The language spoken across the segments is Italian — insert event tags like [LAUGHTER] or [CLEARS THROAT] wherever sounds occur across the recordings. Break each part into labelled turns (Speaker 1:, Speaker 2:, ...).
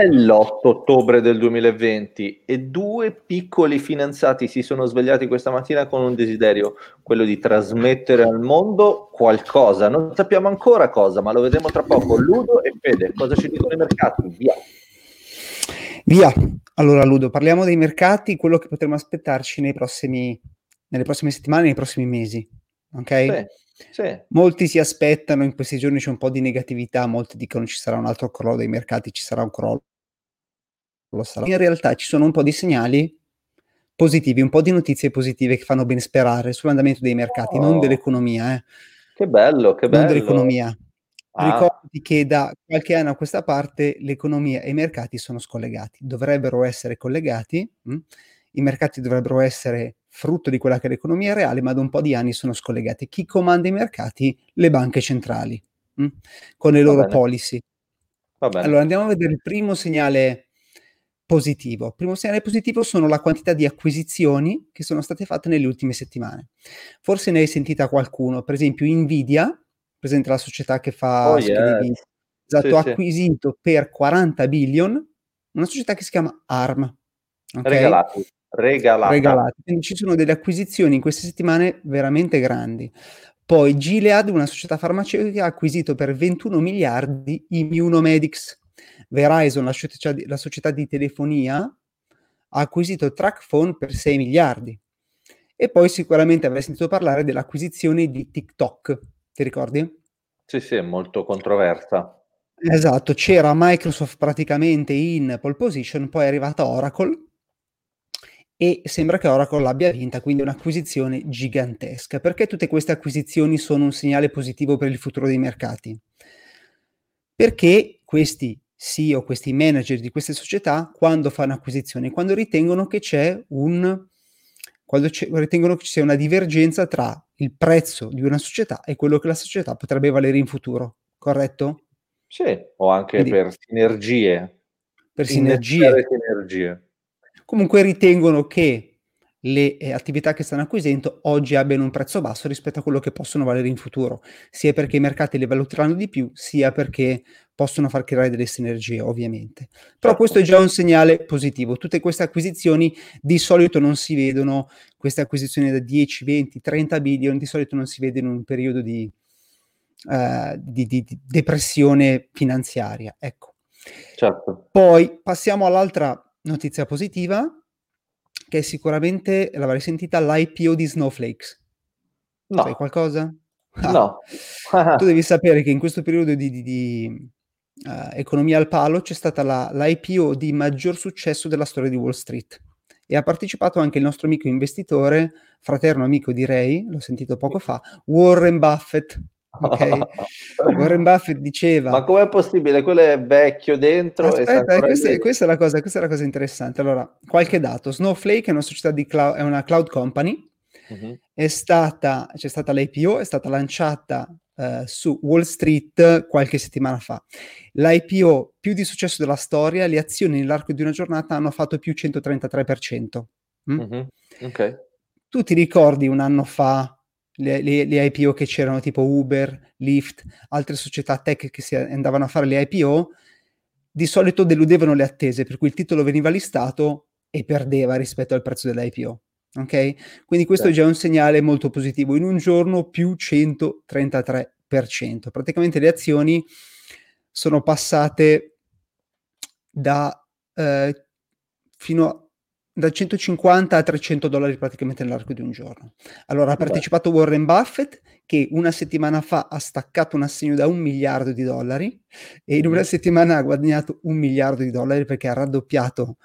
Speaker 1: È l'8 ottobre del 2020 e due piccoli finanziati si sono svegliati questa mattina con un desiderio, quello di trasmettere al mondo qualcosa. Non sappiamo ancora cosa, ma lo vedremo tra poco. Ludo e Fede, cosa ci dicono i mercati? Via.
Speaker 2: Via. Allora, Ludo, parliamo dei mercati, quello che potremo aspettarci prossimi, nelle prossime settimane, nei prossimi mesi. Ok? Sì, sì. Molti si aspettano, in questi giorni c'è un po' di negatività, molti dicono ci sarà un altro crollo dei mercati, ci sarà un crollo. In realtà ci sono un po' di segnali positivi, un po' di notizie positive che fanno ben sperare sull'andamento dei mercati, oh. non dell'economia. Eh.
Speaker 1: Che bello, che bello.
Speaker 2: Non dell'economia. Ah. Ricordi che da qualche anno a questa parte l'economia e i mercati sono scollegati, dovrebbero essere collegati, mh? Hm? i mercati dovrebbero essere frutto di quella che è l'economia reale, ma da un po' di anni sono scollegati. Chi comanda i mercati? Le banche centrali, mh? Hm? con le loro policy. Allora andiamo a vedere il primo segnale positivo. Il primo segnale positivo sono la quantità di acquisizioni che sono state fatte nelle ultime settimane. Forse ne hai sentita qualcuno, per esempio Nvidia, presente la società che fa
Speaker 1: oh, yeah.
Speaker 2: esatto, sì, acquisito sì. per 40 billion una società che si chiama ARM.
Speaker 1: Okay? Regalati. Regalata.
Speaker 2: Regalati. Quindi ci sono delle acquisizioni in queste settimane veramente grandi. Poi Gilead, una società farmaceutica, ha acquisito per 21 miliardi Immunomedics, Verizon, la società, di, la società di telefonia, ha acquisito TrackPhone per 6 miliardi. E poi sicuramente avrai sentito parlare dell'acquisizione di TikTok, ti ricordi?
Speaker 1: Sì, sì, è molto controversa.
Speaker 2: Esatto, c'era Microsoft praticamente in pole position, poi è arrivata Oracle e sembra che Oracle l'abbia vinta, quindi un'acquisizione gigantesca. Perché tutte queste acquisizioni sono un segnale positivo per il futuro dei mercati? Perché questi CEO, questi manager di queste società, quando fanno acquisizioni, quando ritengono che c'è un quando ritengono che ci sia una divergenza tra il prezzo di una società e quello che la società potrebbe valere in futuro, corretto?
Speaker 1: Sì, o anche Quindi, per sinergie.
Speaker 2: Per sinergie.
Speaker 1: sinergie.
Speaker 2: Comunque ritengono che le eh, attività che stanno acquisendo oggi abbiano un prezzo basso rispetto a quello che possono valere in futuro, sia perché i mercati le valuteranno di più, sia perché possono far creare delle sinergie, ovviamente. Però certo. questo è già un segnale positivo. Tutte queste acquisizioni di solito non si vedono, queste acquisizioni da 10, 20, 30 billion, di solito non si vedono in un periodo di, uh, di, di, di depressione finanziaria. Ecco.
Speaker 1: Certo.
Speaker 2: Poi passiamo all'altra notizia positiva, che è sicuramente, l'avrei sentita, l'IPO di Snowflakes. No. Sai qualcosa? [LAUGHS]
Speaker 1: No. [LAUGHS]
Speaker 2: tu devi sapere che in questo periodo di, di, di uh, economia al palo c'è stata la, l'IPO di maggior successo della storia di Wall Street e ha partecipato anche il nostro amico investitore, fraterno amico direi, l'ho sentito poco fa, Warren Buffett. Okay? Warren Buffett diceva...
Speaker 1: Ma com'è possibile? Quello è vecchio dentro.
Speaker 2: Aspetta, e questa, questa, è la cosa, questa è la cosa interessante. Allora, qualche dato. Snowflake è una società di cloud, è una cloud company. Uh-huh. È stata, c'è stata l'IPO, è stata lanciata uh, su Wall Street qualche settimana fa. L'IPO più di successo della storia, le azioni nell'arco di una giornata hanno fatto più 133%. Mm? Uh-huh.
Speaker 1: Okay.
Speaker 2: Tu ti ricordi un anno fa le, le, le, IPO che c'erano tipo Uber, Lyft, altre società tech che si andavano a fare le IPO, di solito deludevano le attese, per cui il titolo veniva listato e perdeva rispetto al prezzo dell'IPO. Ok? Quindi questo sì. è già un segnale molto positivo. In un giorno più 133%. Praticamente le azioni sono passate da eh, fino a da 150 a 300 dollari praticamente nell'arco di un giorno. Allora ha partecipato Warren Buffett che una settimana fa ha staccato un assegno da un miliardo di dollari e in una settimana ha guadagnato un miliardo di dollari perché ha raddoppiato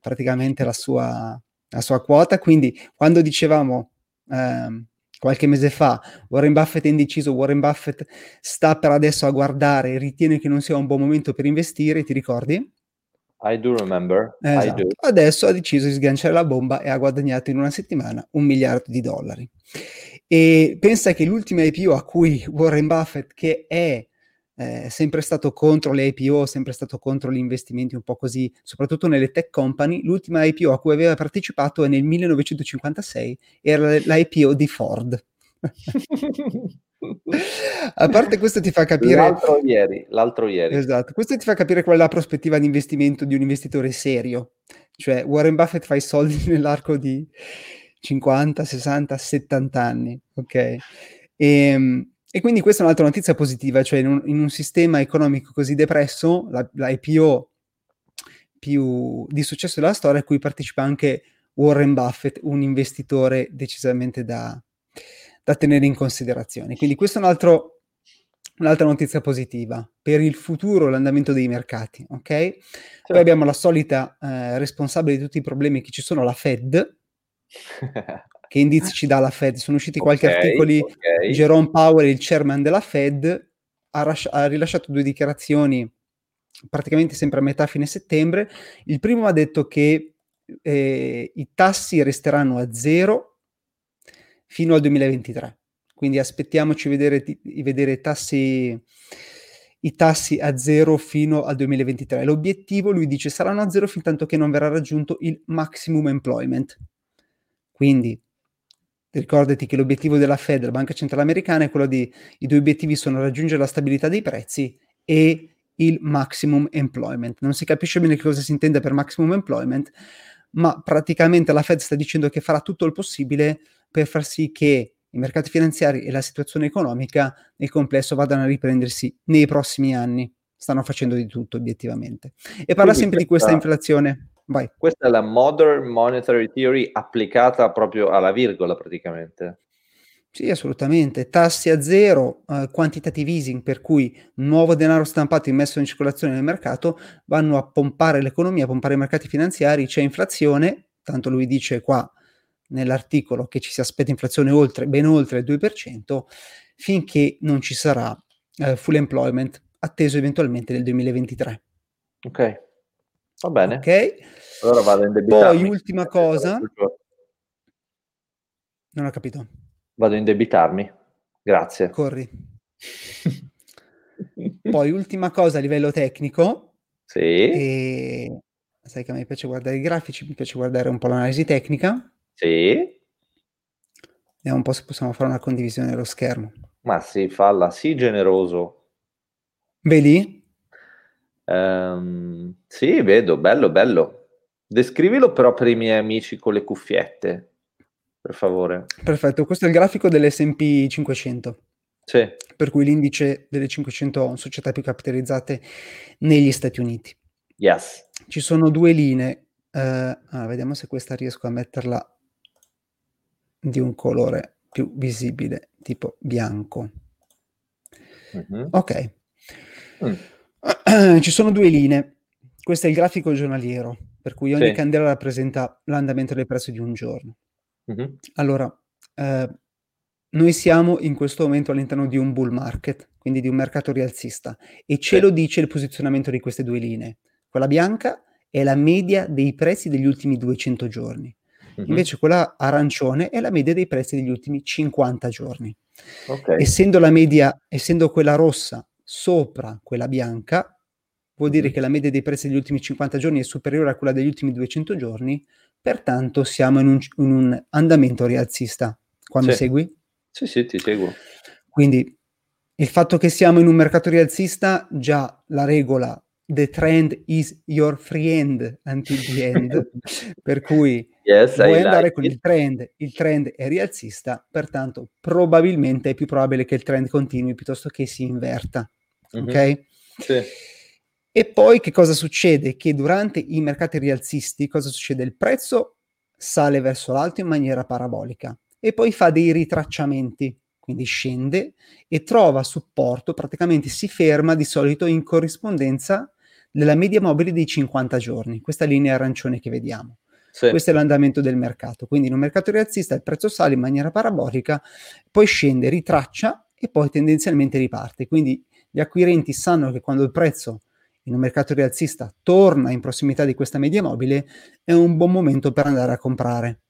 Speaker 2: praticamente la sua, la sua quota. Quindi quando dicevamo ehm, qualche mese fa Warren Buffett è indeciso, Warren Buffett sta per adesso a guardare, ritiene che non sia un buon momento per investire, ti ricordi?
Speaker 1: I do remember.
Speaker 2: Esatto.
Speaker 1: I do.
Speaker 2: Adesso ha deciso di sganciare la bomba e ha guadagnato in una settimana un miliardo di dollari. E pensa che l'ultima IPO a cui Warren Buffett, che è eh, sempre stato contro le IPO, sempre stato contro gli investimenti un po' così, soprattutto nelle tech company, l'ultima IPO a cui aveva partecipato è nel 1956, era l'IPO di Ford. [LAUGHS] A parte questo ti fa capire...
Speaker 1: L'altro ieri, l'altro ieri.
Speaker 2: Esatto, questo ti fa capire qual è la prospettiva di investimento di un investitore serio. Cioè Warren Buffett fa i soldi [LAUGHS] nell'arco di 50, 60, 70 anni, ok? E, ehm, e quindi questa è un'altra notizia positiva, cioè in un, in un sistema economico così depresso, la, la IPO più di successo della storia, a cui partecipa anche Warren Buffett, un investitore decisamente da, da tenere in considerazione. Quindi questa è un altro, un'altra notizia positiva per il futuro, l'andamento dei mercati. Ok? Certo. Poi abbiamo la solita eh, responsabile di tutti i problemi che ci sono, la Fed. [LAUGHS] che indizi ci dà la Fed? Sono usciti qualche okay, articoli. Okay. Jerome Powell, il chairman della Fed, ha, rasci- ha rilasciato due dichiarazioni praticamente sempre a metà fine settembre. Il primo ha detto che eh, i tassi resteranno a zero fino al 2023. Quindi aspettiamoci vedere, di vedere tassi, i tassi a zero fino al 2023. L'obiettivo, lui dice, saranno a zero fin tanto che non verrà raggiunto il maximum employment. Quindi ricordati che l'obiettivo della Fed, la Banca Centrale Americana, è quello di i due obiettivi sono raggiungere la stabilità dei prezzi e il maximum employment. Non si capisce bene che cosa si intende per maximum employment, ma praticamente la Fed sta dicendo che farà tutto il possibile per far sì che i mercati finanziari e la situazione economica nel complesso vadano a riprendersi nei prossimi anni. Stanno facendo di tutto obiettivamente. E parla Quindi sempre questa, di questa inflazione. Vai.
Speaker 1: Questa è la Modern Monetary Theory applicata proprio alla virgola praticamente.
Speaker 2: Sì, assolutamente. Tassi a zero, eh, quantitative easing, per cui nuovo denaro stampato immesso in circolazione nel mercato, vanno a pompare l'economia, a pompare i mercati finanziari, c'è inflazione, tanto lui dice qua nell'articolo che ci si aspetta inflazione oltre, ben oltre il 2%, finché non ci sarà eh, full employment, atteso eventualmente nel 2023.
Speaker 1: Ok, va bene.
Speaker 2: Ok.
Speaker 1: Allora vado a indebitarmi.
Speaker 2: Poi ultima cosa... Non ho capito.
Speaker 1: Vado a indebitarmi. Grazie.
Speaker 2: Corri. [LAUGHS] Poi ultima cosa a livello tecnico.
Speaker 1: Sì.
Speaker 2: E... Sai che a me piace guardare i grafici, mi piace guardare un po' l'analisi tecnica.
Speaker 1: Sì.
Speaker 2: Vediamo un po' se possiamo fare una condivisione dello schermo.
Speaker 1: Ma sì, falla, sì generoso.
Speaker 2: Vedi?
Speaker 1: Um, sì, vedo, bello, bello. Descrivilo però per i miei amici con le cuffiette per favore.
Speaker 2: Perfetto, questo è il grafico dell'S&P 500.
Speaker 1: Sì.
Speaker 2: Per cui l'indice delle 500 società più capitalizzate negli Stati Uniti.
Speaker 1: Yes.
Speaker 2: Ci sono due linee. Uh, ah, vediamo se questa riesco a metterla di un colore più visibile, tipo bianco. Mm-hmm. Ok. Mm. [CLEARS THROAT] Ci sono due linee. Questo è il grafico giornaliero, per cui ogni sì. candela rappresenta l'andamento del prezzo di un giorno.
Speaker 1: Mh-mh.
Speaker 2: Allora, ehm, noi siamo in questo momento all'interno di un bull market, quindi di un mercato rialzista, e ce Sì. lo dice il posizionamento di queste 2 linee. Quella bianca è la media dei prezzi degli ultimi 200 giorni. Mh-mh. Invece quella arancione è la media dei prezzi degli ultimi 50 giorni.
Speaker 1: Okay.
Speaker 2: Essendo la media essendo quella rossa sopra quella bianca, vuol dire che la media dei prezzi degli ultimi 50 giorni è superiore a quella degli ultimi 200 giorni, pertanto siamo in un, in un andamento rialzista. Quando
Speaker 1: sì.
Speaker 2: segui?
Speaker 1: Sì, sì, ti seguo.
Speaker 2: Quindi il fatto che siamo in un mercato rialzista, già la regola the trend is your friend until the end, [LAUGHS] per cui
Speaker 1: yes,
Speaker 2: vuoi andare like con it. il trend, il trend è rialzista, pertanto probabilmente è più probabile che il trend continui piuttosto che si inverta. Mm-hmm. Ok?
Speaker 1: Sì.
Speaker 2: E poi che cosa succede? Che durante i mercati rialzisti, cosa succede? Il prezzo sale verso l'alto in maniera parabolica e poi fa dei ritracciamenti, quindi scende e trova supporto, praticamente si ferma di solito in corrispondenza della media mobile dei 50 giorni, questa linea arancione che vediamo. Sì. Questo è l'andamento del mercato. Quindi in un mercato rialzista il prezzo sale in maniera parabolica, poi scende, ritraccia e poi tendenzialmente riparte. Quindi gli acquirenti sanno che quando il prezzo in un mercato rialzista torna in prossimità di questa media mobile, è un buon momento per andare a comprare.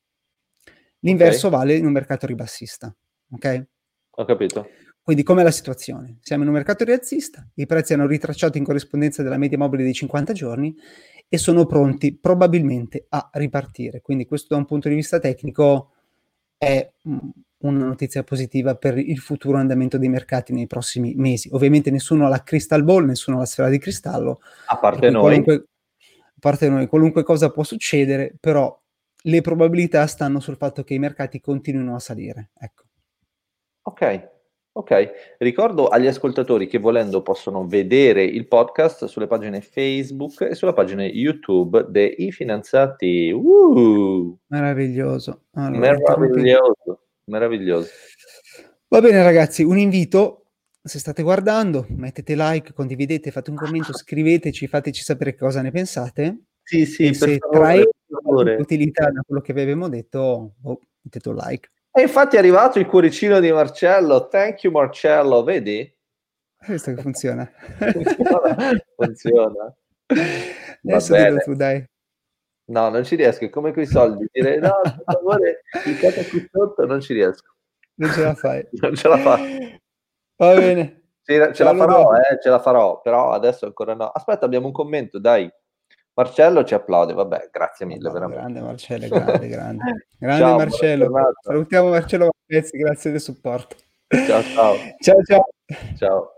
Speaker 2: L'inverso okay. vale in un mercato ribassista. Ok?
Speaker 1: Ho capito.
Speaker 2: Quindi com'è la situazione? Siamo in un mercato rialzista, i prezzi hanno ritracciato in corrispondenza della media mobile dei 50 giorni e sono pronti probabilmente a ripartire. Quindi questo da un punto di vista tecnico è una notizia positiva per il futuro andamento dei mercati nei prossimi mesi. Ovviamente nessuno ha la crystal ball, nessuno ha la sfera di cristallo.
Speaker 1: A parte noi.
Speaker 2: a parte noi, qualunque cosa può succedere, però le probabilità stanno sul fatto che i mercati continuino a salire. Ecco.
Speaker 1: Ok, ok. Ricordo agli ascoltatori che volendo possono vedere il podcast sulle pagine Facebook e sulla pagina YouTube dei finanziati. Uh!
Speaker 2: Meraviglioso.
Speaker 1: Allora, meraviglioso, meraviglioso.
Speaker 2: Va bene ragazzi, un invito. Se state guardando, mettete like, condividete, fate un commento, [LAUGHS] scriveteci, fateci sapere cosa ne pensate.
Speaker 1: Sì, sì,
Speaker 2: e se traete utilità da quello che vi abbiamo detto, oh, mettete un like.
Speaker 1: E infatti è arrivato il cuoricino di Marcello. Thank you Marcello, vedi?
Speaker 2: Visto che funziona?
Speaker 1: funziona. [LAUGHS] funziona.
Speaker 2: Adesso dillo tu, dai.
Speaker 1: No, non ci riesco, è come quei soldi. Dire no, per [LAUGHS] favore, cliccate qui sotto, non ci riesco.
Speaker 2: Non ce la fai. [LAUGHS]
Speaker 1: non ce la fa.
Speaker 2: Va bene.
Speaker 1: Ce, ce la farò, eh, ce la farò, però adesso ancora no. Aspetta, abbiamo un commento, dai. Marcello ci applaude, vabbè, grazie mille. No,
Speaker 2: grande Marcello, [LAUGHS] grande, grande. [LAUGHS] Grande ciao, Marcello. Salutiamo Marcello Marchezzi, grazie del supporto.
Speaker 1: Ciao, ciao.
Speaker 2: Ciao, ciao.
Speaker 1: Ciao.